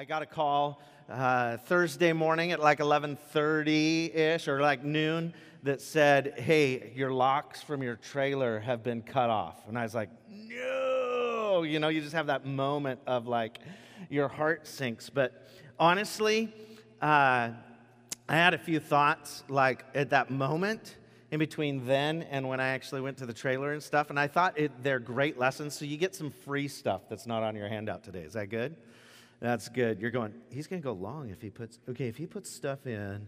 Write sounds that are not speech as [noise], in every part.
I got a call uh, Thursday morning at like 11:30 ish or like noon that said, "Hey, your locks from your trailer have been cut off." And I was like, "No!" You know, you just have that moment of like your heart sinks. But honestly, uh, I had a few thoughts like at that moment in between then and when I actually went to the trailer and stuff. And I thought it, they're great lessons. So you get some free stuff that's not on your handout today. Is that good? That's good. You're going, he's going to go long if he puts, okay, if he puts stuff in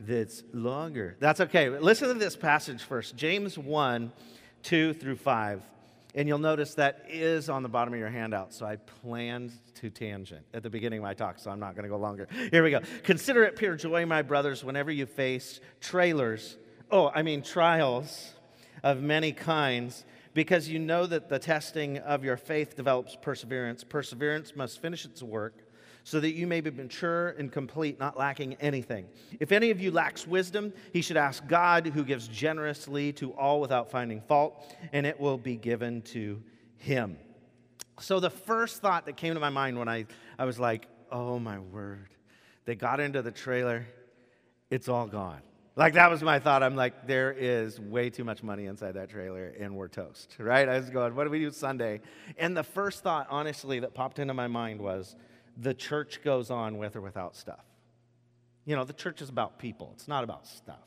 that's longer. That's okay. Listen to this passage first James 1 2 through 5. And you'll notice that is on the bottom of your handout. So I planned to tangent at the beginning of my talk, so I'm not going to go longer. Here we go. Consider it pure joy, my brothers, whenever you face trailers oh, I mean, trials of many kinds, because you know that the testing of your faith develops perseverance. Perseverance must finish its work so that you may be mature and complete, not lacking anything. If any of you lacks wisdom, he should ask God, who gives generously to all without finding fault, and it will be given to him. So, the first thought that came to my mind when I, I was like, oh my word, they got into the trailer, it's all gone. Like that was my thought. I'm like, there is way too much money inside that trailer, and we're toast, right? I was going, what do we do Sunday? And the first thought, honestly, that popped into my mind was, the church goes on with or without stuff. You know, the church is about people. It's not about stuff.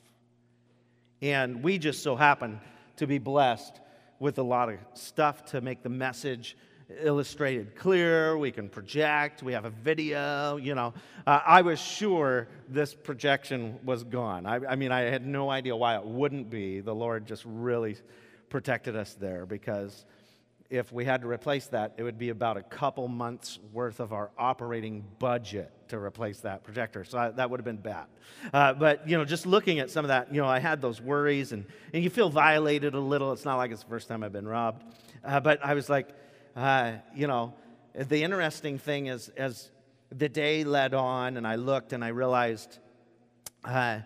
And we just so happen to be blessed with a lot of stuff to make the message illustrated clear, we can project, we have a video, you know. Uh, I was sure this projection was gone. I, I mean, I had no idea why it wouldn't be. The Lord just really protected us there because if we had to replace that, it would be about a couple months worth of our operating budget to replace that projector. So I, that would have been bad. Uh, but, you know, just looking at some of that, you know, I had those worries and, and you feel violated a little. It's not like it's the first time I've been robbed. Uh, but I was like, uh, you know, the interesting thing is, as the day led on and I looked and I realized uh,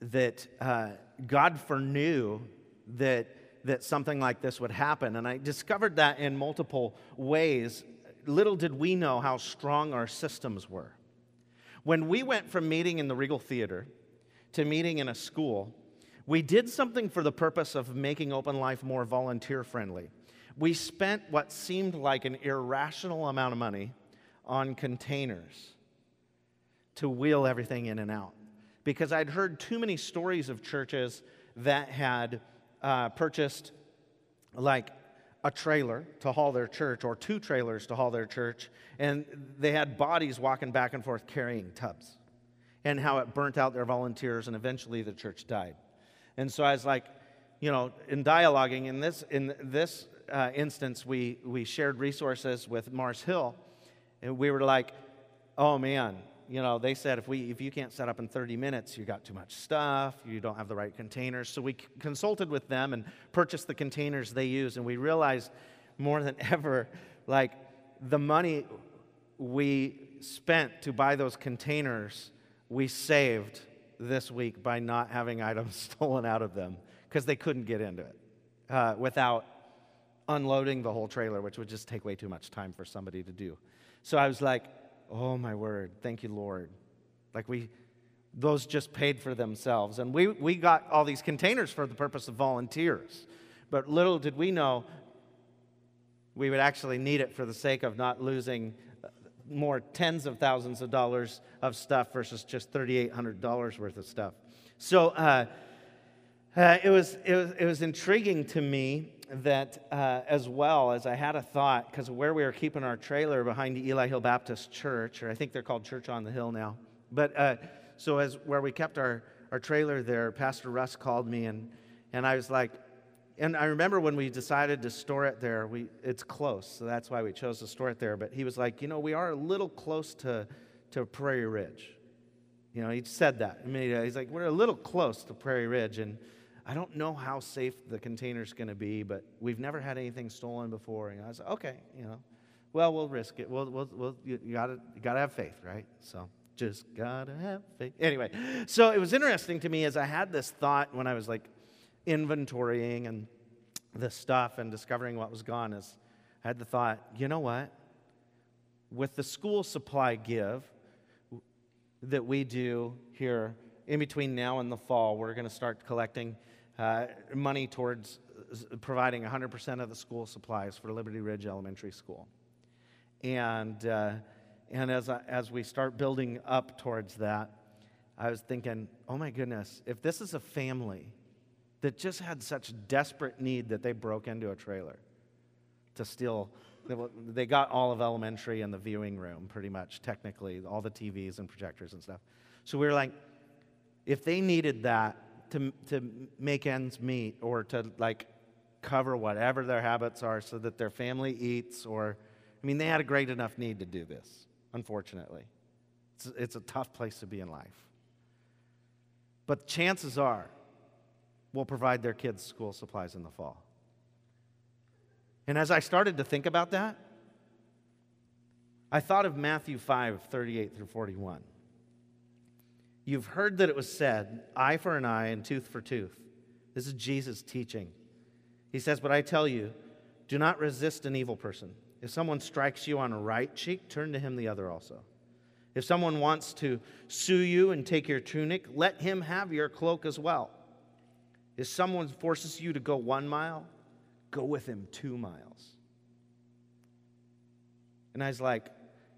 that uh, God foreknew that, that something like this would happen. And I discovered that in multiple ways. Little did we know how strong our systems were. When we went from meeting in the Regal Theater to meeting in a school, we did something for the purpose of making Open Life more volunteer friendly. We spent what seemed like an irrational amount of money on containers to wheel everything in and out because I'd heard too many stories of churches that had uh, purchased like a trailer to haul their church or two trailers to haul their church, and they had bodies walking back and forth carrying tubs, and how it burnt out their volunteers, and eventually the church died. And so I was like, you know, in dialoguing in this in this uh, instance, we, we shared resources with Mars Hill, and we were like, oh man, you know, they said if, we, if you can't set up in 30 minutes, you got too much stuff, you don't have the right containers. So we consulted with them and purchased the containers they use, and we realized more than [laughs] ever, like, the money we spent to buy those containers, we saved this week by not having [laughs] items stolen out of them because they couldn't get into it uh, without unloading the whole trailer, which would just take way too much time for somebody to do. So I was like, oh my word, thank you, Lord. Like we, those just paid for themselves. And we, we got all these containers for the purpose of volunteers. But little did we know we would actually need it for the sake of not losing uh, more tens of thousands of dollars of stuff versus just $3,800 worth of stuff. So uh, uh, it, was, it, was, it was intriguing to me that uh, as well as I had a thought, because where we were keeping our trailer behind the Eli Hill Baptist Church, or I think they're called Church on the Hill now. But uh, so as where we kept our, our trailer there, Pastor Russ called me and, and I was like, and I remember when we decided to store it there, we, it's close, so that's why we chose to store it there. But he was like, you know, we are a little close to, to Prairie Ridge. You know, he said that. I mean, he's like, we're a little close to Prairie Ridge. And I don't know how safe the container's going to be, but we've never had anything stolen before. And I was like, okay, you know, well, we'll risk it. We'll, we'll, we'll you, you gotta, you gotta have faith, right? So just gotta have faith. Anyway, so it was interesting to me as I had this thought when I was like inventorying and the stuff and discovering what was gone. Is I had the thought, you know what? with the school supply give that we do here in between now and the fall, we're going to start collecting uh, money towards providing 100% of the school supplies for Liberty Ridge Elementary School. And, uh, and as, I, as we start building up towards that, I was thinking, oh my goodness, if this is a family that just had such desperate need that they broke into a trailer to steal, they got all of elementary and the viewing room, pretty much, technically, all the TVs and projectors and stuff. So we were like, if they needed that to, to make ends meet or to like cover whatever their habits are so that their family eats or i mean they had a great enough need to do this unfortunately. It's, it's a tough place to be in life. But chances are we'll provide their kids school supplies in the fall. And as i started to think about that i thought of matthew 5 38 through 41 You've heard that it was said, eye for an eye and tooth for tooth. This is Jesus teaching. He says, But I tell you, do not resist an evil person. If someone strikes you on a right cheek, turn to him the other also. If someone wants to sue you and take your tunic, let him have your cloak as well. If someone forces you to go one mile, go with him two miles. And I was like,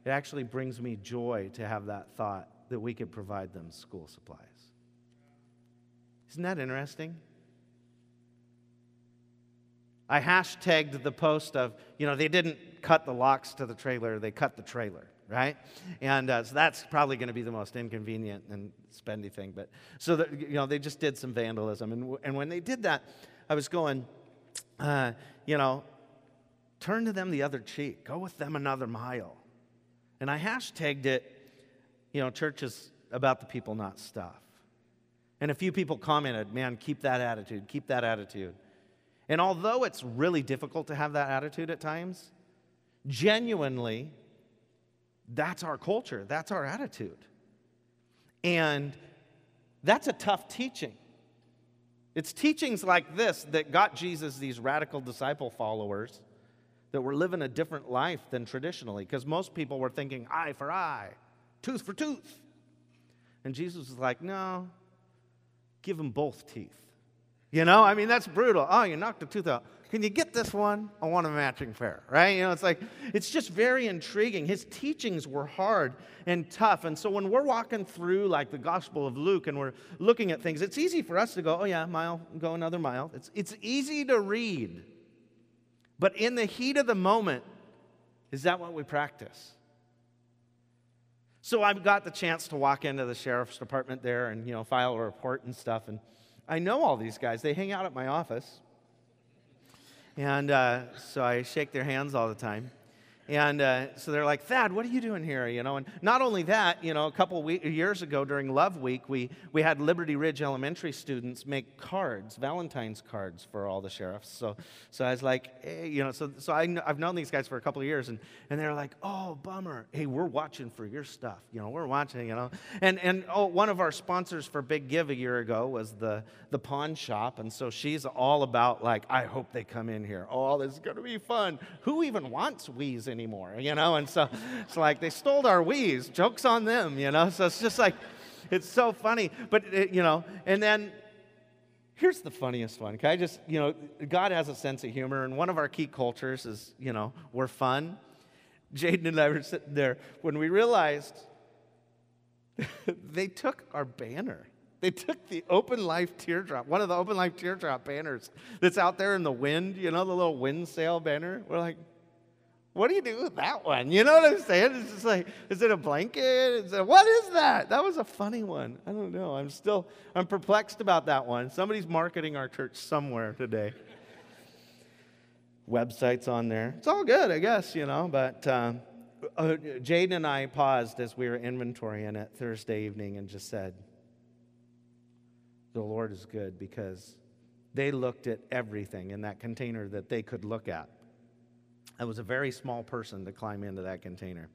it actually brings me joy to have that thought that we could provide them school supplies. Isn't that interesting? I hashtagged the post of, you know, they didn't cut the locks to the trailer, they cut the trailer, right? And uh, so that's probably going to be the most inconvenient and spendy thing. But so, that, you know, they just did some vandalism. And, and when they did that, I was going, uh, you know, turn to them the other cheek, go with them another mile. And I hashtagged it you know, church is about the people, not stuff. And a few people commented, man, keep that attitude, keep that attitude. And although it's really difficult to have that attitude at times, genuinely, that's our culture, that's our attitude. And that's a tough teaching. It's teachings like this that got Jesus these radical disciple followers that were living a different life than traditionally, because most people were thinking eye for eye, tooth for tooth. And Jesus was like, no, give them both teeth. You know, I mean, that's brutal. Oh, you knocked a tooth out. Can you get this one? I want a matching pair, right? You know, it's like, it's just very intriguing. His teachings were hard and tough. And so when we're walking through like the Gospel of Luke and we're looking at things, it's easy for us to go, oh, yeah, mile, go another mile. It's, it's easy to read. But in the heat of the moment, is that what we practice? So I got the chance to walk into the sheriff's department there and, you know, file a report and stuff. And I know all these guys. They hang out at my office. And uh, so I shake their hands all the time. And uh, so they're like, Thad, what are you doing here? You know, and not only that, you know, a couple week, years ago during Love Week, we, we had Liberty Ridge Elementary students make cards, Valentine's cards for all the sheriffs. So, so I was like, hey, you know, so, so I, I've known these guys for a couple of years, and, and they're like, oh, bummer. Hey, we're watching for your stuff. You know, we're watching, you know. And, and oh, one of our sponsors for Big Give a year ago was the, the pawn shop. And so she's all about, like, I hope they come in here. Oh, this is going to be fun. Who even wants Wii's anymore, you know? And so it's like they stole our Wii's. Joke's on them, you know? So it's just like, it's so funny. But, it, you know, and then here's the funniest one. Can I just, you know, God has a sense of humor, and one of our key cultures is, you know, we're fun. Jaden and I were sitting there when we realized [laughs] they took our banner. They took the Open Life Teardrop, one of the Open Life Teardrop banners that's out there in the wind, you know, the little wind sail banner. We're like, what do you do with that one? You know what I'm saying? It's just like, is it a blanket? Is it, what is that? That was a funny one. I don't know. I'm still, I'm perplexed about that one. Somebody's marketing our church somewhere today. Websites on there. It's all good, I guess, you know, but um, uh, Jaden and I paused as we were inventorying it Thursday evening and just said, the Lord is good because they looked at everything in that container that they could look at. I was a very small person to climb into that container.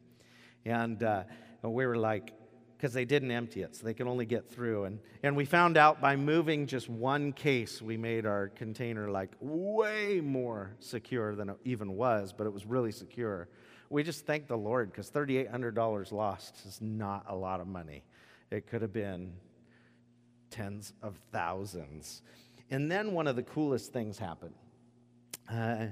And uh, we were like, because they didn't empty it, so they could only get through. And, and we found out by moving just one case, we made our container like way more secure than it even was, but it was really secure we just thank the Lord because $3,800 lost is not a lot of money. It could have been tens of thousands. And then one of the coolest things happened. Uh,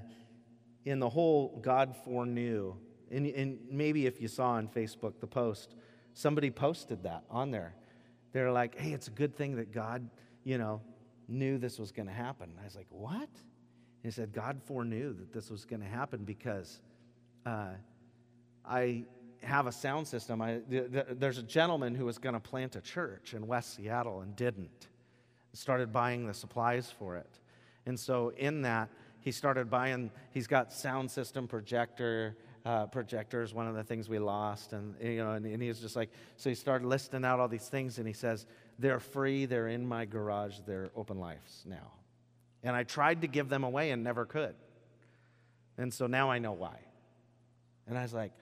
in the whole God foreknew, and, and maybe if you saw on Facebook the post, somebody posted that on there. They're like, hey, it's a good thing that God, you know, knew this was going to happen. I was like, what? he said, God foreknew that this was going to happen because uh, I have a sound system. I, th- th- there's a gentleman who was going to plant a church in West Seattle and didn't. Started buying the supplies for it. And so, in that, he started buying, he's got sound system, projector, uh, projectors, one of the things we lost. And, you know, and, and he was just like, so he started listing out all these things and he says, they're free, they're in my garage, they're Open Life's now. And I tried to give them away and never could. And so now I know why. And I was like,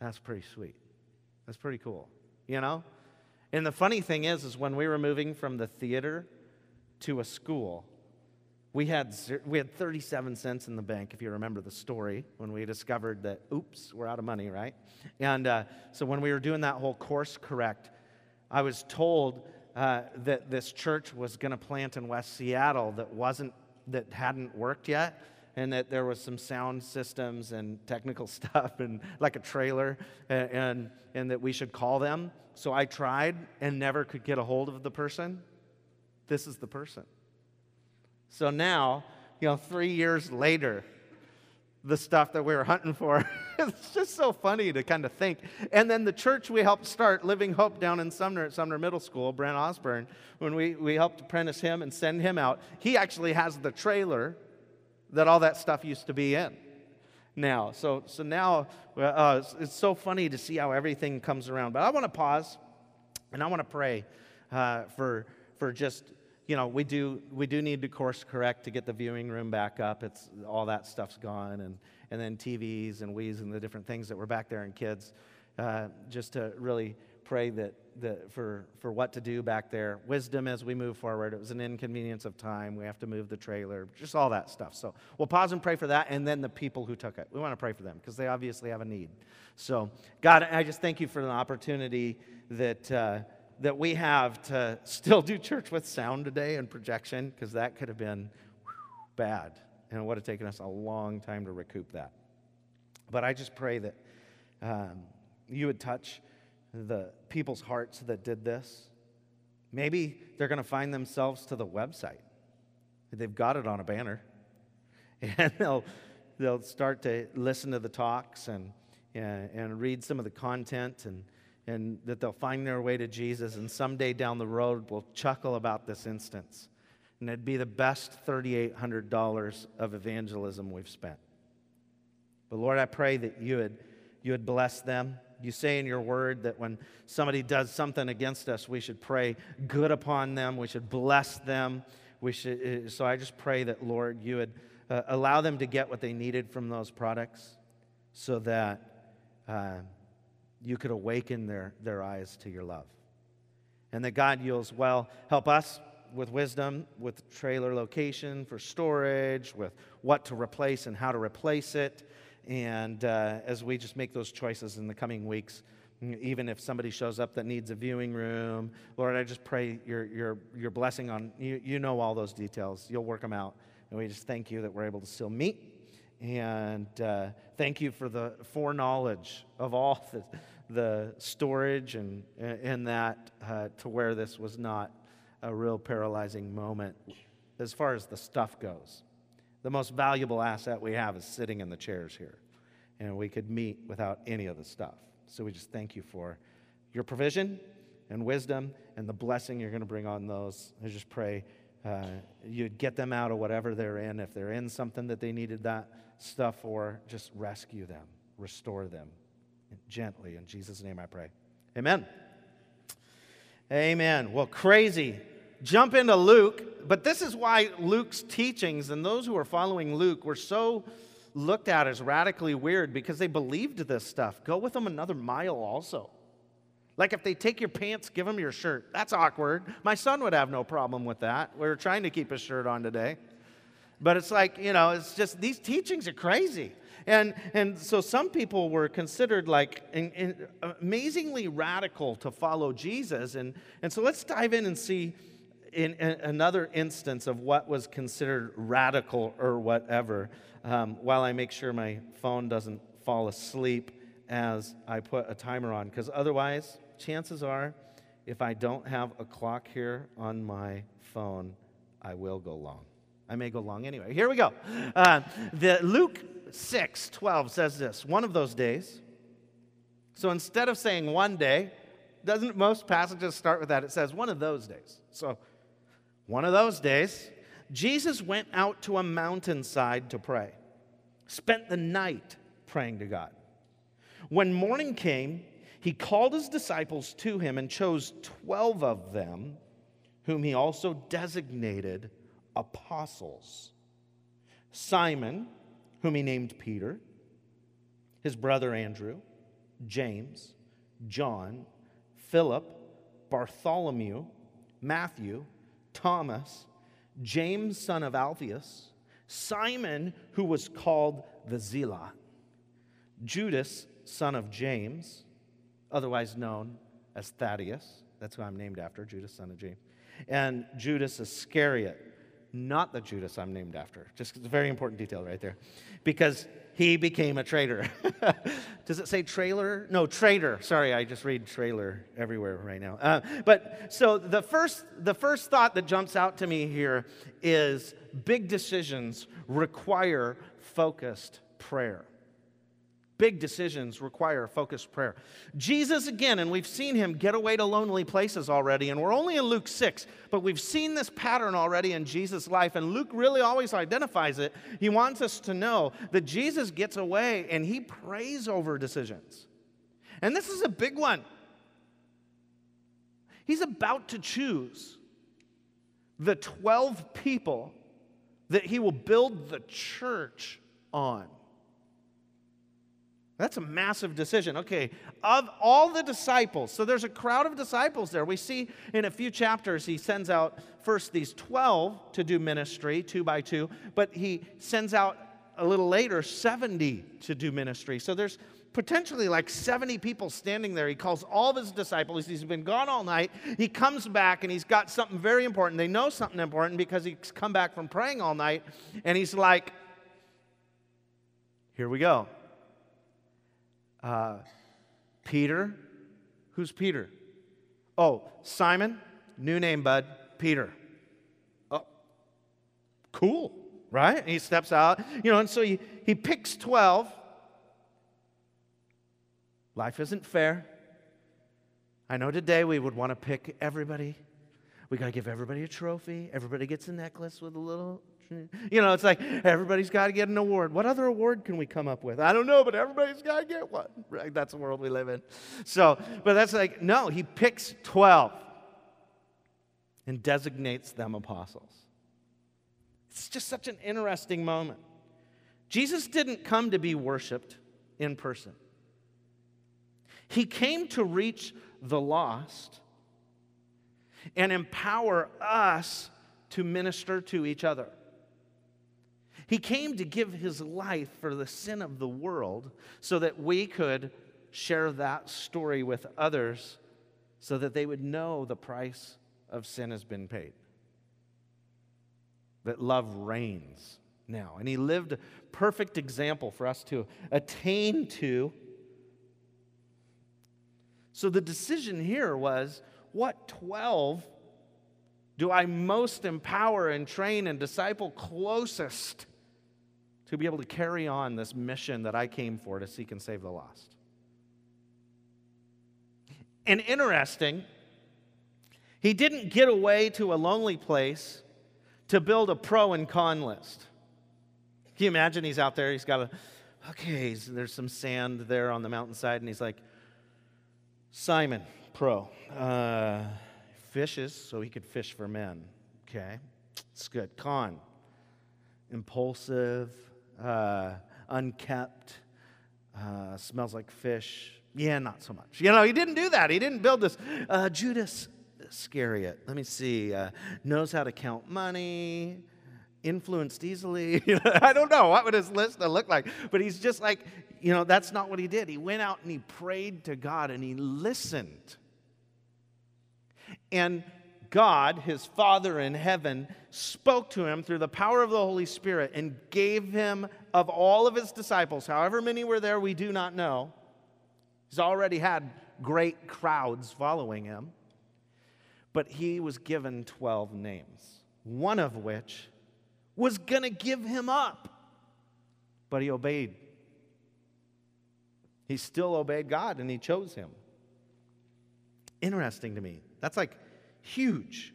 that's pretty sweet. That's pretty cool. You know? And the funny thing is, is when we were moving from the theater to a school, we had, we had 37 cents in the bank, if you remember the story, when we discovered that, oops, we're out of money, right? And uh, so when we were doing that whole course correct, I was told uh, that this church was going to plant in West Seattle that wasn't, that hadn't worked yet and that there was some sound systems and technical [laughs] stuff and like a trailer and, and, and, that we should call them. So i tried and never could get a hold of the person. This is the person so now, you know, three years later, the stuff that we were hunting for. [laughs] it's just so funny to kind of think. And then the church we helped start, Living Hope, down in Sumner at Sumner Middle School, Brent Osborne, when we, we helped apprentice him and send him out, he actually has the trailer that all that stuff used to be in now. So, so now uh, it's, it's, so funny to see how everything comes around. But I want to pause and I want to pray uh, for, for just you know, we do, we do need to course correct to get the viewing room back up. It's, all that stuff's gone. And, and then TVs and Wii's and the different things that were back there and kids. Uh, just to really pray that, that for, for what to do back there. Wisdom as we move forward. It was an inconvenience of time. We have to move the trailer, just all that stuff. So we'll pause and pray for that, and then the people who took it. We want to pray for them because they obviously have a need. So, God, I just thank you for the opportunity that. Uh, that we have to still do church with sound today and projection, because that could have been bad. And it would have taken us a long time to recoup that. But I just pray that um, you would touch the people's hearts that did this. Maybe they're going to find themselves to the website. They've got it on a banner. [laughs] And they'll, they'll start to listen to the talks and, and, and read some of the content and and that they'll find their way to Jesus, and someday down the road we'll chuckle about this instance. And it'd be the best $3,800 of evangelism we've spent. But Lord, I pray that you would, you would bless them. You say in your word that when somebody does something against us, we should pray good upon them, we should bless them. We should, uh, so I just pray that, Lord, you would uh, allow them to get what they needed from those products so that. Uh, you could awaken their, their eyes to your love. And that God, you'll as well help us with wisdom, with trailer location for storage, with what to replace and how to replace it. And uh, as we just make those choices in the coming weeks, even if somebody shows up that needs a viewing room, Lord, I just pray your, your, your blessing on you. You know all those details, you'll work them out. And we just thank you that we're able to still meet. And uh, thank you for the foreknowledge of all [laughs] the the storage and, and that uh, to where this was not a real paralyzing moment as far as the stuff goes. The most valuable asset we have is sitting in the chairs here. And we could meet without any of the stuff. So we just thank you for your provision and wisdom and the blessing you're going to bring on those. I just pray uh, you'd get them out of whatever they're in. If they're in something that they needed that stuff for, just rescue them, restore them gently. In Jesus' name I pray. Amen. Amen. Well, crazy. Jump into Luke, but this is why Luke's teachings and those who are following Luke were so looked at as radically weird because they believed this stuff. Go with them another mile also. Like if they take your pants, give them your shirt. That's awkward. My son would have no problem with that. We are trying to keep his shirt on today. But it's like, you know, it's just these teachings are crazy. And, and so some people were considered like in, in amazingly radical to follow Jesus. And, and so let's dive in and see in, in another instance of what was considered radical or whatever um, while I make sure my phone doesn't fall asleep as I put a timer on. Because otherwise, chances are, if I don't have a clock here on my phone, I will go long. I may go long anyway. Here we go. Uh, the Luke 6 12 says this one of those days. So instead of saying one day, doesn't most passages start with that? It says one of those days. So one of those days, Jesus went out to a mountainside to pray, spent the night praying to God. When morning came, he called his disciples to him and chose 12 of them, whom he also designated apostles. Simon, whom he named Peter, his brother Andrew, James, John, Philip, Bartholomew, Matthew, Thomas, James, son of Alphaeus, Simon, who was called the Zealot, Judas, son of James, otherwise known as Thaddeus. That's who I'm named after, Judas, son of James. And Judas Iscariot, not the Judas I'm named after. Just it's a very important detail right there. Because he became a traitor. [laughs] Does it say trailer? No, traitor. Sorry, I just read trailer everywhere right now. Uh, but so the first, the first thought that jumps out to me here is big decisions require focused prayer. Big decisions require focused prayer. Jesus, again, and we've seen him get away to lonely places already, and we're only in Luke 6, but we've seen this pattern already in Jesus' life, and Luke really always identifies it. He wants us to know that Jesus gets away and he prays over decisions. And this is a big one. He's about to choose the 12 people that he will build the church on. That's a massive decision. Okay, of all the disciples, so there's a crowd of disciples there. We see in a few chapters he sends out first these 12 to do ministry, two by two, but he sends out a little later 70 to do ministry. So there's potentially like 70 people standing there. He calls all of his disciples. He's been gone all night. He comes back and he's got something very important. They know something important because he's come back from praying all night. And he's like, Here we go. Uh, Peter, who's Peter? Oh, Simon, new name, bud, Peter. Oh, cool, right? And he steps out, you know, and so he, he picks 12. Life isn't fair. I know today we would want to pick everybody. We got to give everybody a trophy. Everybody gets a necklace with a little you know, it's like everybody's got to get an award. What other award can we come up with? I don't know, but everybody's got to get one. Right? That's the world we live in. So, but that's like, no, he picks 12 and designates them apostles. It's just such an interesting moment. Jesus didn't come to be worshiped in person, he came to reach the lost and empower us to minister to each other. He came to give his life for the sin of the world so that we could share that story with others so that they would know the price of sin has been paid. That love reigns now. And he lived a perfect example for us to attain to. So the decision here was what 12 do I most empower and train and disciple closest to be able to carry on this mission that I came for to seek and save the lost. And interesting, he didn't get away to a lonely place to build a pro and con list. Can you imagine he's out there, he's got a, okay, there's some sand there on the mountainside, and he's like, Simon, pro, uh, fishes so he could fish for men. Okay, it's good. Con, impulsive, uh, unkept, uh, smells like fish. Yeah, not so much. You know, he didn't do that. He didn't build this. Uh, Judas Iscariot, let me see, uh, knows how to count money, influenced easily. [laughs] I don't know what would his list look like, but he's just like, you know, that's not what he did. He went out and he prayed to God and he listened. And God, his Father in heaven, spoke to him through the power of the Holy Spirit and gave him of all of his disciples, however many were there, we do not know. He's already had great crowds following him. But he was given 12 names, one of which was going to give him up. But he obeyed. He still obeyed God and he chose him. Interesting to me. That's like huge.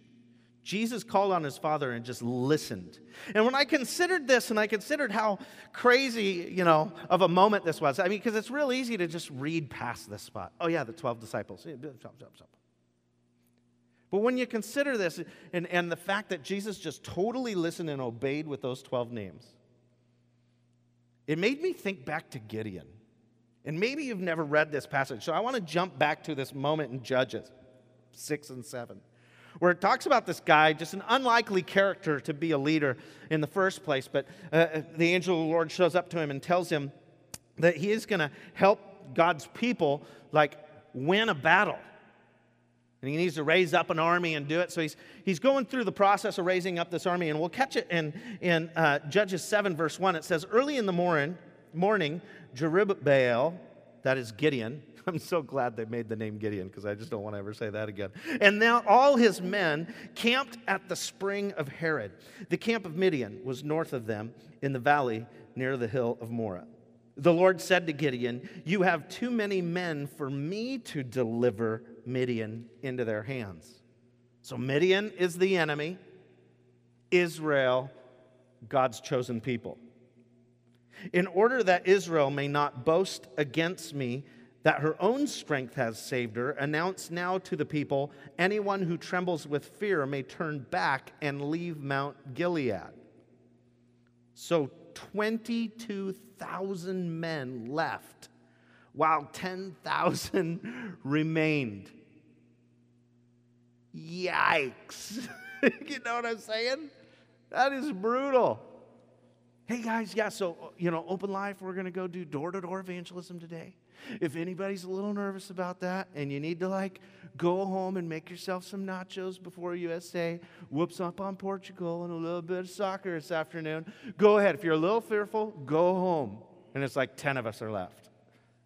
Jesus called on his father and just listened. And when I considered this and I considered how crazy, you know, of a moment this was, I mean, because it's real easy to just read past this spot. Oh, yeah, the 12 disciples. But when you consider this and, and the fact that Jesus just totally listened and obeyed with those 12 names, it made me think back to Gideon. And maybe you've never read this passage, so I want to jump back to this moment in Judges 6 and 7 where it talks about this guy, just an unlikely character to be a leader in the first place. But uh, the angel of the Lord shows up to him and tells him that he is going to help God's people, like, win a battle. And he needs to raise up an army and do it. So he's, he's going through the process of raising up this army. And we'll catch it in, in uh, Judges 7, verse 1. It says, Early in the morning, morning Jerubbaal, that is Gideon, [laughs] I'm so glad they made the name Gideon because I just don't want to ever say that again. And now all his men camped at the spring of Harod. The camp of Midian was north of them in the valley near the hill of Moreh. The Lord said to Gideon, You have too many men for me to deliver Midian into their hands. So Midian is the enemy, Israel, God's chosen people. In order that Israel may not boast against me that her own strength has saved her, announce now to the people anyone who trembles with fear may turn back and leave Mount Gilead. So 22,000 men left, while 10,000 [laughs] remained. Yikes. [laughs] you know what I'm saying? That is brutal. Hey guys, yeah, so, uh, you know, Open Life, we're going to go do door to door evangelism today. If anybody's a little nervous about that and you need to like go home and make yourself some nachos before USA whoops up on Portugal and a little bit of soccer this afternoon, go ahead. If you're a little fearful, go home. And it's like 10 of us are left.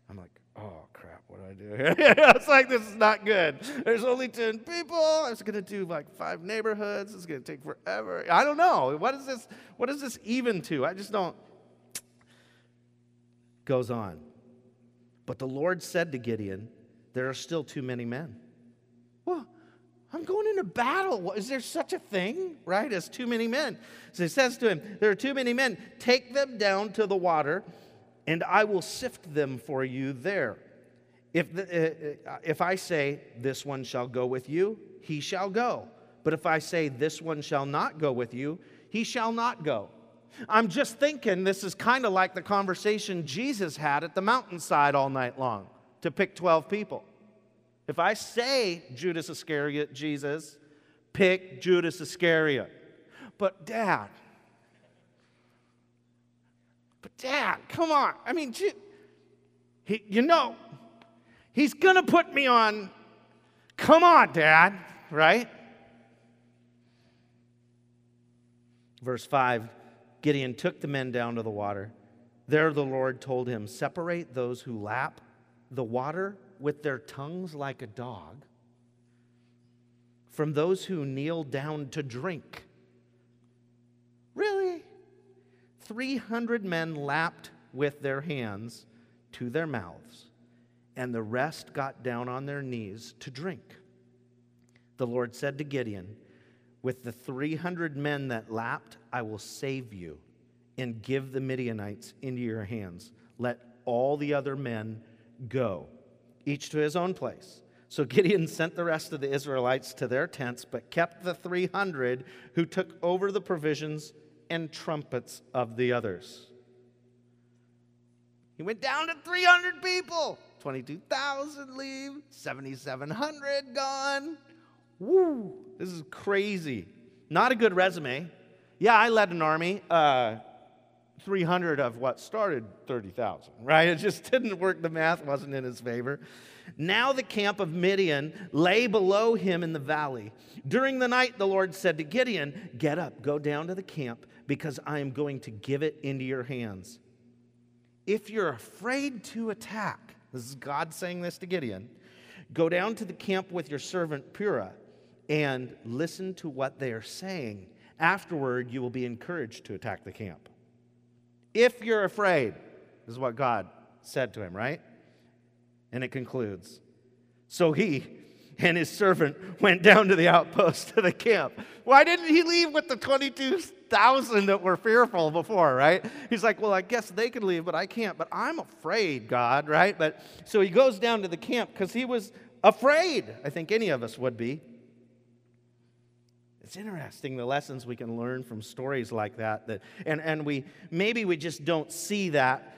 I'm like, oh crap, what do I do here? [laughs] it's like, this is not good. There's only 10 people. I was going to do like five neighborhoods. It's going to take forever. I don't know. What is this? What is this even to? I just don't. Goes on. But the Lord said to Gideon, There are still too many men. Well, I'm going into battle. Is there such a thing, right, as too many men? So he says to him, There are too many men. Take them down to the water, and I will sift them for you there. If, the, uh, uh, if I say, This one shall go with you, he shall go. But if I say, This one shall not go with you, he shall not go. I'm just thinking this is kind of like the conversation Jesus had at the mountainside all night long to pick 12 people. If I say Judas Iscariot, Jesus, pick Judas Iscariot. But, Dad, but, Dad, come on. I mean, he, you know, he's going to put me on. Come on, Dad, right? Verse 5 Gideon took the men down to the water. There the Lord told him, Separate those who lap the water with their tongues like a dog from those who kneel down to drink. Really? 300 men lapped with their hands to their mouths, and the rest got down on their knees to drink. The Lord said to Gideon, with the 300 men that lapped, I will save you and give the Midianites into your hands. Let all the other men go, each to his own place. So Gideon sent the rest of the Israelites to their tents, but kept the 300 who took over the provisions and trumpets of the others. He went down to 300 people. 22,000 leave, 7,700 gone. Woo, this is crazy. Not a good resume. Yeah, I led an army. Uh, 300 of what started 30,000, right? It just [laughs] didn't work. The math wasn't in his favor. Now the camp of Midian lay below him in the valley. During the night, the Lord said to Gideon, Get up, go down to the camp, because I am going to give it into your hands. If you're afraid to attack, this is God saying this to Gideon, go down to the camp with your servant Purah and listen to what they are saying. Afterward, you will be encouraged to attack the camp. If you're afraid, this is what God said to him, right? And it concludes So he and his servant went down to the outpost of the camp. Why didn't he leave with the 22,000 that were fearful before, right? He's like, Well, I guess they could leave, but I can't. But I'm afraid, God, right? But so he goes down to the camp because he was afraid. I think any of us would be. It's interesting the lessons we can learn from stories like that, that and, and we maybe we just don't see that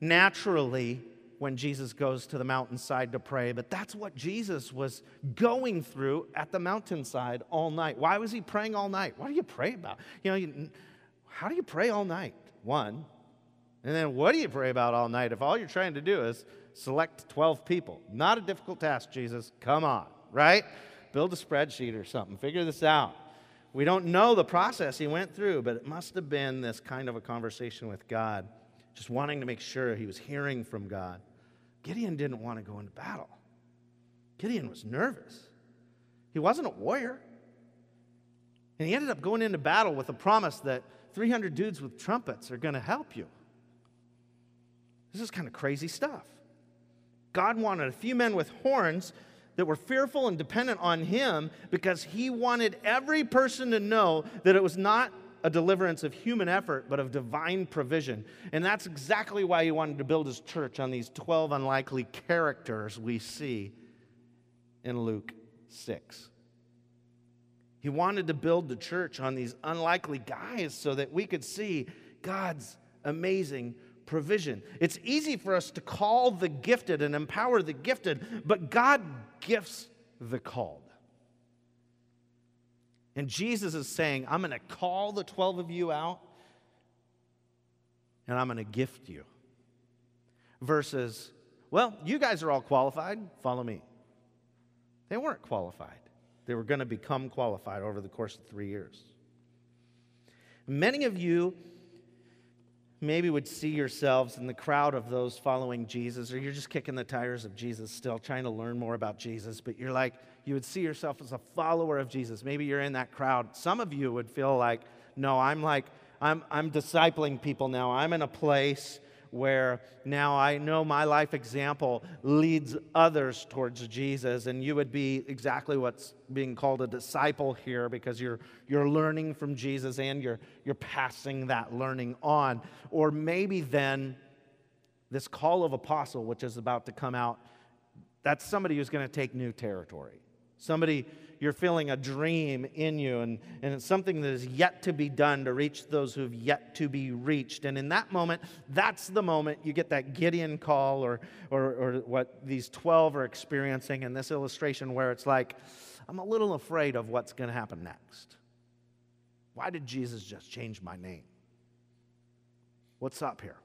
naturally when Jesus goes to the mountainside to pray, but that's what Jesus was going through at the mountainside all night. Why was he praying all night? What do you pray about? You know, you, how do you pray all night? One. And then what do you pray about all night if all you're trying to do is select 12 people? Not a difficult task, Jesus. Come on, right? Build a spreadsheet or something. Figure this out. We don't know the process he went through, but it must have been this kind of a conversation with God, just wanting to make sure he was hearing from God. Gideon didn't want to go into battle. Gideon was nervous. He wasn't a warrior. And he ended up going into battle with a promise that 300 dudes with trumpets are going to help you. This is kind of crazy stuff. God wanted a few men with horns that were fearful and dependent on him because he wanted every person to know that it was not a deliverance of human effort, but of divine provision. And that's exactly why he wanted to build his church on these 12 unlikely characters we see in Luke 6. He wanted to build the church on these unlikely guys so that we could see God's amazing provision. It's easy for us to call the gifted and empower the gifted, but God gifts the called. And Jesus is saying, I'm going to call the 12 of you out and I'm going to gift you. Versus, well, you guys are all qualified, follow me. They weren't qualified. They were going to become qualified over the course of three years. Many of you maybe would see yourselves in the crowd of those following Jesus, or you're just kicking the tires of Jesus still, trying to learn more about Jesus, but you're like, you would see yourself as a follower of Jesus. Maybe you're in that crowd. Some of you would feel like, no, I'm like, I'm, I'm discipling people now. I'm in a place where now I know my life example leads others towards Jesus, and you would be exactly what's being called a disciple here because you're, you're learning from Jesus and you're, you're passing that learning on. Or maybe then this call of apostle, which is about to come out, that's somebody who's going to take new territory. Somebody you're feeling a dream in you, and, and it's something that is yet to be done to reach those who've yet to be reached. And in that moment, that's the moment you get that Gideon call, or, or, or what these 12 are experiencing in this illustration, where it's like, I'm a little afraid of what's going to happen next. Why did Jesus just change my name? What's up here?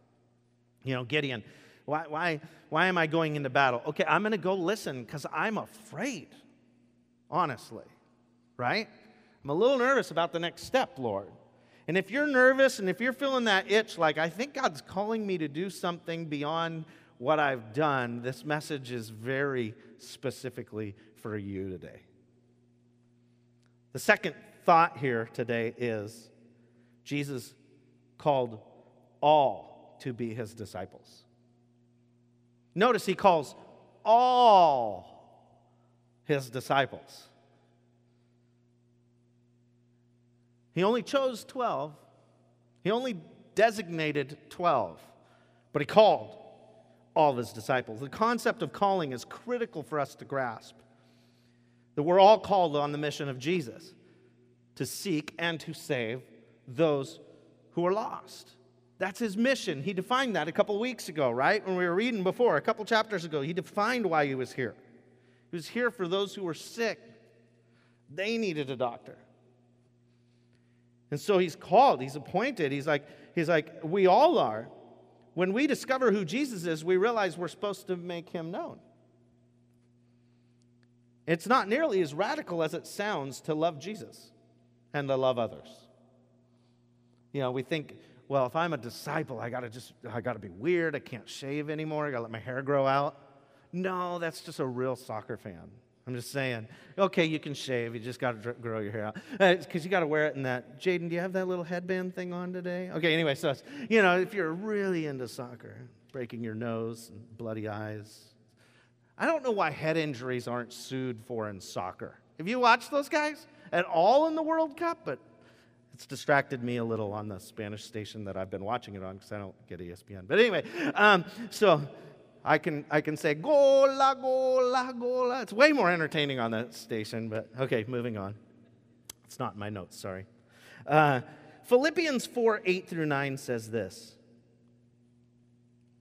You know, Gideon, why, why, why am I going into battle? Okay, I'm going to go listen because I'm afraid honestly, right? I'm a little nervous about the next step, Lord. And if you're nervous and if you're feeling that itch, like, I think God's calling me to do something beyond what I've done, this message is very specifically for you today. The second thought here today is Jesus called all to be his disciples. Notice he calls all his disciples. He only chose 12, he only designated 12, but he called all of his disciples. The concept of calling is critical for us to grasp. That we're all called on the mission of Jesus to seek and to save those who are lost. That's his mission. He defined that a couple weeks ago, right? When we were reading before, a couple chapters ago, he defined why he was here. He was here for those who were sick. They needed a doctor. And so he's called, he's appointed. He's like, he's like, we all are. When we discover who Jesus is, we realize we're supposed to make him known. It's not nearly as radical as it sounds to love Jesus and to love others. You know, we think, well, if I'm a disciple, I gotta just, I gotta be weird. I can't shave anymore. I gotta let my hair grow out. No, that's just a real soccer fan. I'm just saying, okay, you can shave. You just got to grow your hair out because uh, you got to wear it in that. Jaden, do you have that little headband thing on today? Okay, anyway, so you know, if you're really into soccer, breaking your nose and bloody eyes, I don't know why head injuries aren't sued for in soccer. Have you watched those guys at all in the World Cup? But it's distracted me a little on the Spanish station that I've been watching it on because I don't get ESPN. But anyway, um, so I can, I can say gola, gola, gola. It's way more entertaining on that station, but okay, moving on. It's not in my notes, sorry. Uh, Philippians 4 8 through 9 says this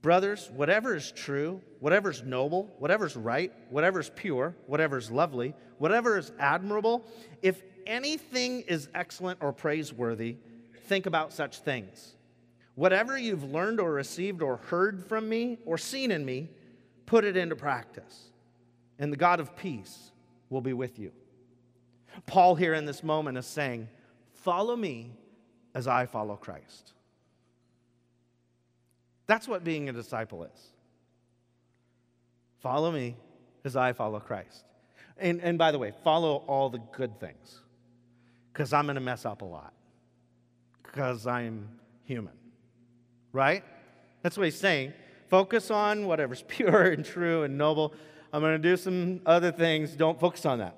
Brothers, whatever is true, whatever is noble, whatever is right, whatever is pure, whatever is lovely, whatever is admirable, if anything is excellent or praiseworthy, think about such things. Whatever you've learned or received or heard from me or seen in me, put it into practice, and the God of peace will be with you. Paul, here in this moment, is saying, Follow me as I follow Christ. That's what being a disciple is. Follow me as I follow Christ. And, and by the way, follow all the good things because I'm going to mess up a lot because I'm human. Right? That's what he's saying. Focus on whatever's [laughs] pure and true and noble. I'm going to do some other things. Don't focus on that.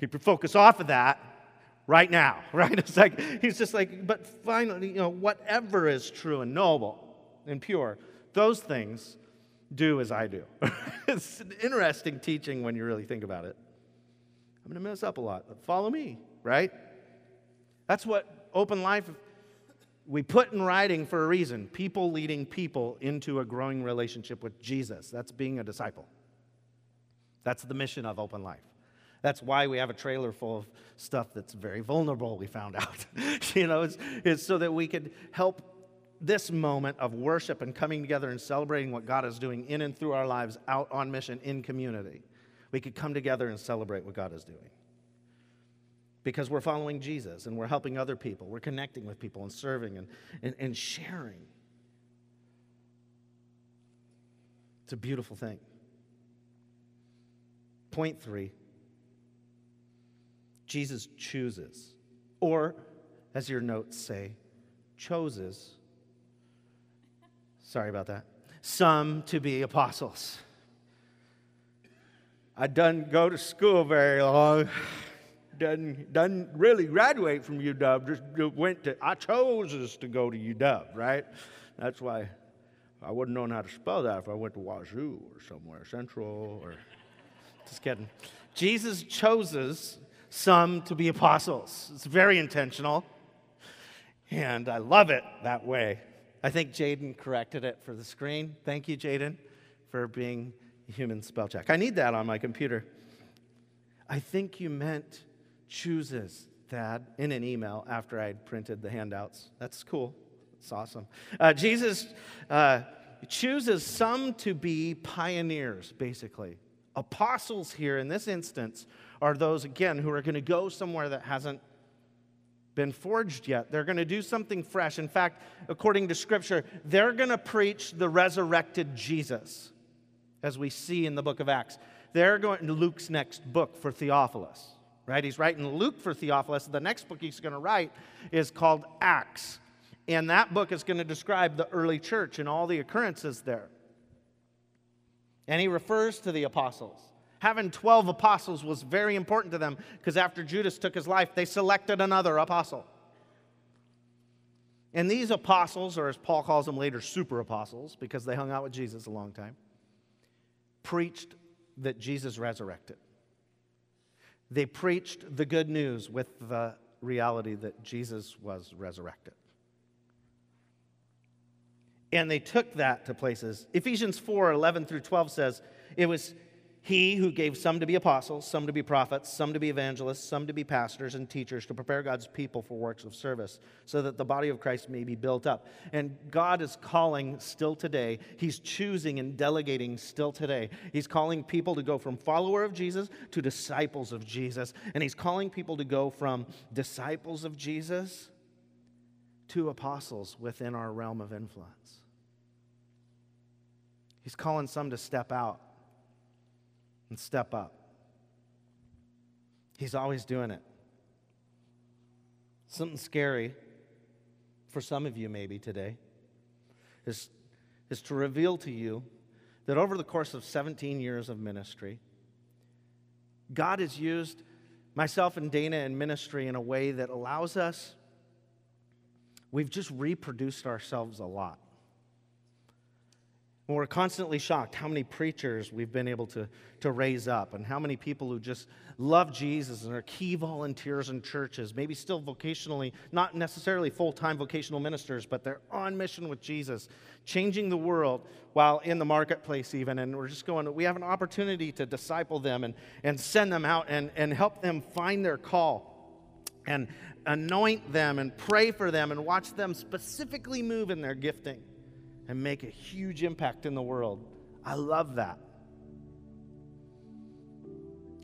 Keep your focus off of that right now, [laughs] right? It's like, he's just like, but finally, you know, whatever is true and noble and pure. Those things do as I do. [laughs] it's an interesting teaching when you really think about it. I'm going to mess up a lot, but follow me, right? That's what Open Life we put in writing for a reason. People leading people into a growing relationship with Jesus. That's being a disciple. That's the mission of Open Life. That's why we have a trailer full of stuff that's very vulnerable, we found out. [laughs] you know, it's, it's so that we could help this moment of worship and coming together and celebrating what God is doing in and through our lives out on mission in community, we could come together and celebrate what God is doing. Because we're following Jesus and we're helping other people, we're connecting with people and serving and, and, and sharing. It's a beautiful thing. Point three Jesus chooses, or as your notes say, chooses Sorry about that. Some to be apostles. I doesn't go to school very long. Doesn't, doesn't really graduate from UW. Just went to, I chose us to go to UW, right? That's why I wouldn't know how to spell that if I went to Wazzu or somewhere, Central or. Just kidding. Jesus chooses some to be apostles. It's very intentional. And I love it that way. I think Jaden corrected it for the screen. Thank you, Jaden, for being human spell check. I need that on my computer. I think you meant chooses, Thad, in an email after I'd printed the handouts. That's cool. It's awesome. Uh, Jesus uh, chooses some to be pioneers, basically. Apostles here in this instance are those, again, who are going to go somewhere that hasn't been forged yet. They're going to do something fresh. In fact, according to Scripture, they're going to preach the resurrected Jesus, as we see in the book of Acts. They're going to Luke's next book for Theophilus, right? He's writing Luke for Theophilus. The next book he's going to write is called Acts. And that book is going to describe the early church and all the occurrences there. And he refers to the apostles. Having 12 apostles was very important to them because after Judas took his life, they selected another apostle. And these apostles, or as Paul calls them later, super apostles, because they hung out with Jesus a long time, preached that Jesus resurrected. They preached the good news with the reality that Jesus was resurrected. And they took that to places. Ephesians 4 11 through 12 says, it was He who gave some to be apostles, some to be prophets, some to be evangelists, some to be pastors and teachers to prepare God's people for works of service, so that the body of Christ may be built up. And God is calling still today. He's choosing and delegating still today. He's calling people to go from follower of Jesus to disciples of Jesus. And He's calling people to go from disciples of Jesus to apostles within our realm of influence. He's calling some to step out and step up. He's always doing it. Something scary for some of you, maybe today, is, is to reveal to you that over the course of 17 years of ministry, God has used myself and Dana in ministry in a way that allows us, we've just reproduced ourselves a lot. We're constantly shocked how many preachers we've been able to, to raise up and how many people who just love Jesus and are key volunteers in churches, maybe still vocationally, not necessarily full time vocational ministers, but they're on mission with Jesus, changing the world while in the marketplace, even. And we're just going, we have an opportunity to disciple them and, and send them out and, and help them find their call and anoint them and pray for them and watch them specifically move in their gifting and make a huge impact in the world. I love that.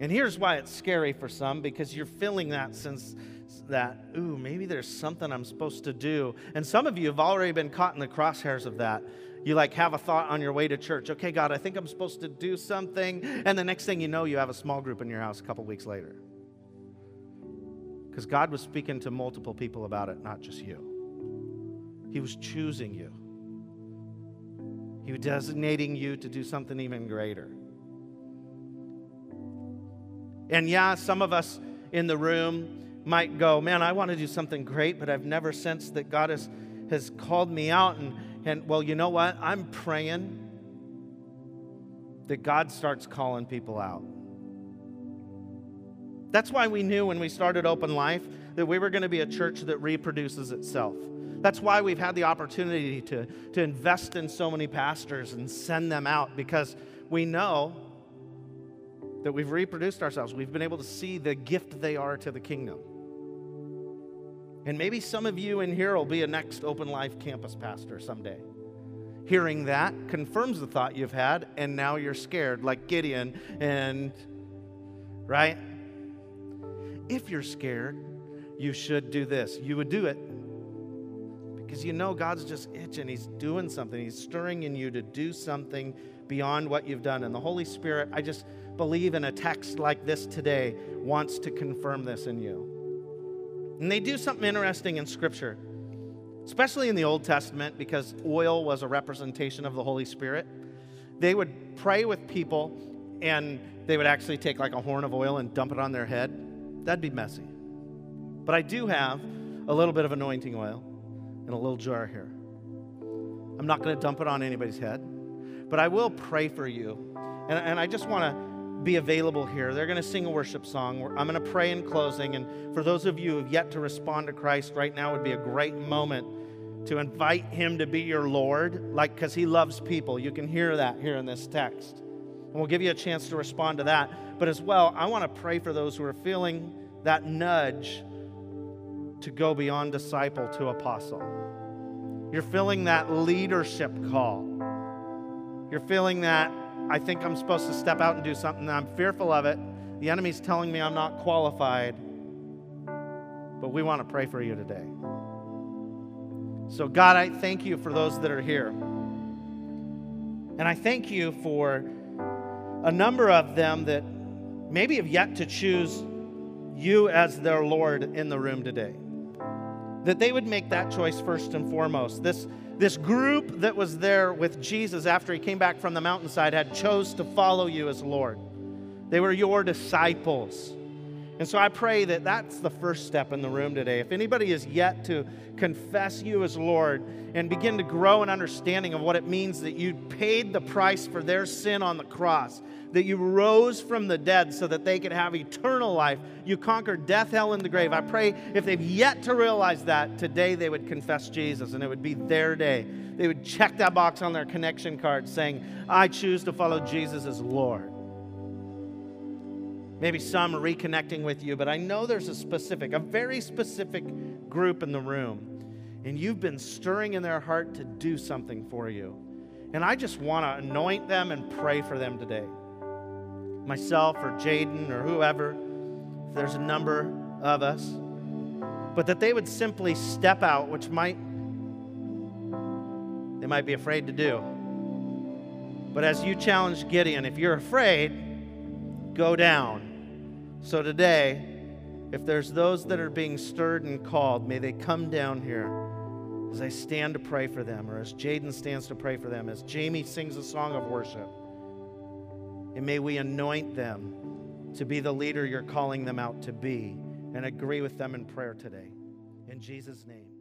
And here's why it's scary for some because you're feeling that since that, ooh, maybe there's something I'm supposed to do. And some of you have already been caught in the crosshairs of that. You like have a thought on your way to church. Okay, God, I think I'm supposed to do something. And the next thing you know, you have a small group in your house a couple weeks later. Because God was speaking to multiple people about it, not just you. He was choosing you. He was designating you to do something even greater. And yeah, some of us in the room might go, Man, I want to do something great, but I've never sensed that God has, has called me out. And, and well, you know what? I'm praying that God starts calling people out. That's why we knew when we started Open Life that we were going to be a church that reproduces itself. That's why we've had the opportunity to, to invest in so many pastors and send them out because we know that we've reproduced ourselves. We've been able to see the gift they are to the kingdom. And maybe some of you in here will be a next Open Life campus pastor someday. Hearing that confirms the thought you've had, and now you're scared, like Gideon, and right? If you're scared, you should do this. You would do it because you know God's just itching. He's doing something. He's stirring in you to do something beyond what you've done. And the Holy Spirit, I just believe in a text like this today, wants to confirm this in you. And they do something interesting in Scripture, especially in the Old Testament, because oil was a representation of the Holy Spirit. They would pray with people and they would actually take like a horn of oil and dump it on their head. That'd be messy. But I do have a little bit of anointing oil in a little jar here. I'm not going to dump it on anybody's head, but I will pray for you. And, and I just want to be available here. They're going to sing a worship song. I'm going to pray in closing. And for those of you who have yet to respond to Christ, right now would be a great moment to invite Him to be your Lord, like because He loves people. You can hear that here in this text. And we'll give you a chance to respond to that. But as well, I want to pray for those who are feeling that nudge to go beyond disciple to apostle. You're feeling that leadership call. You're feeling that I think I'm supposed to step out and do something. I'm fearful of it. The enemy's telling me I'm not qualified. But we want to pray for you today. So, God, I thank you for those that are here. And I thank you for a number of them that maybe have yet to choose you as their Lord in the room today that they would make that choice first and foremost. This, this group that was there with Jesus after he came back from the mountainside had chose to follow you as Lord. They were your disciples. And so I pray that that's the first step in the room today. If anybody is yet to confess you as Lord and begin to grow an understanding of what it means that you paid the price for their sin on the cross, that you rose from the dead so that they could have eternal life. You conquered death, hell, and the grave. I pray if they've yet to realize that, today they would confess Jesus and it would be their day. They would check that box on their connection card saying, I choose to follow Jesus as Lord. Maybe some are reconnecting with you, but I know there's a specific, a very specific group in the room, and you've been stirring in their heart to do something for you. And I just want to anoint them and pray for them today. Myself or Jaden or whoever, there's a number of us, but that they would simply step out, which might they might be afraid to do. But as you challenge Gideon, if you're afraid, go down. So today, if there's those that are being stirred and called, may they come down here as I stand to pray for them, or as Jaden stands to pray for them, as Jamie sings a song of worship. And may we anoint them to be the leader you're calling them out to be and agree with them in prayer today. In Jesus' name.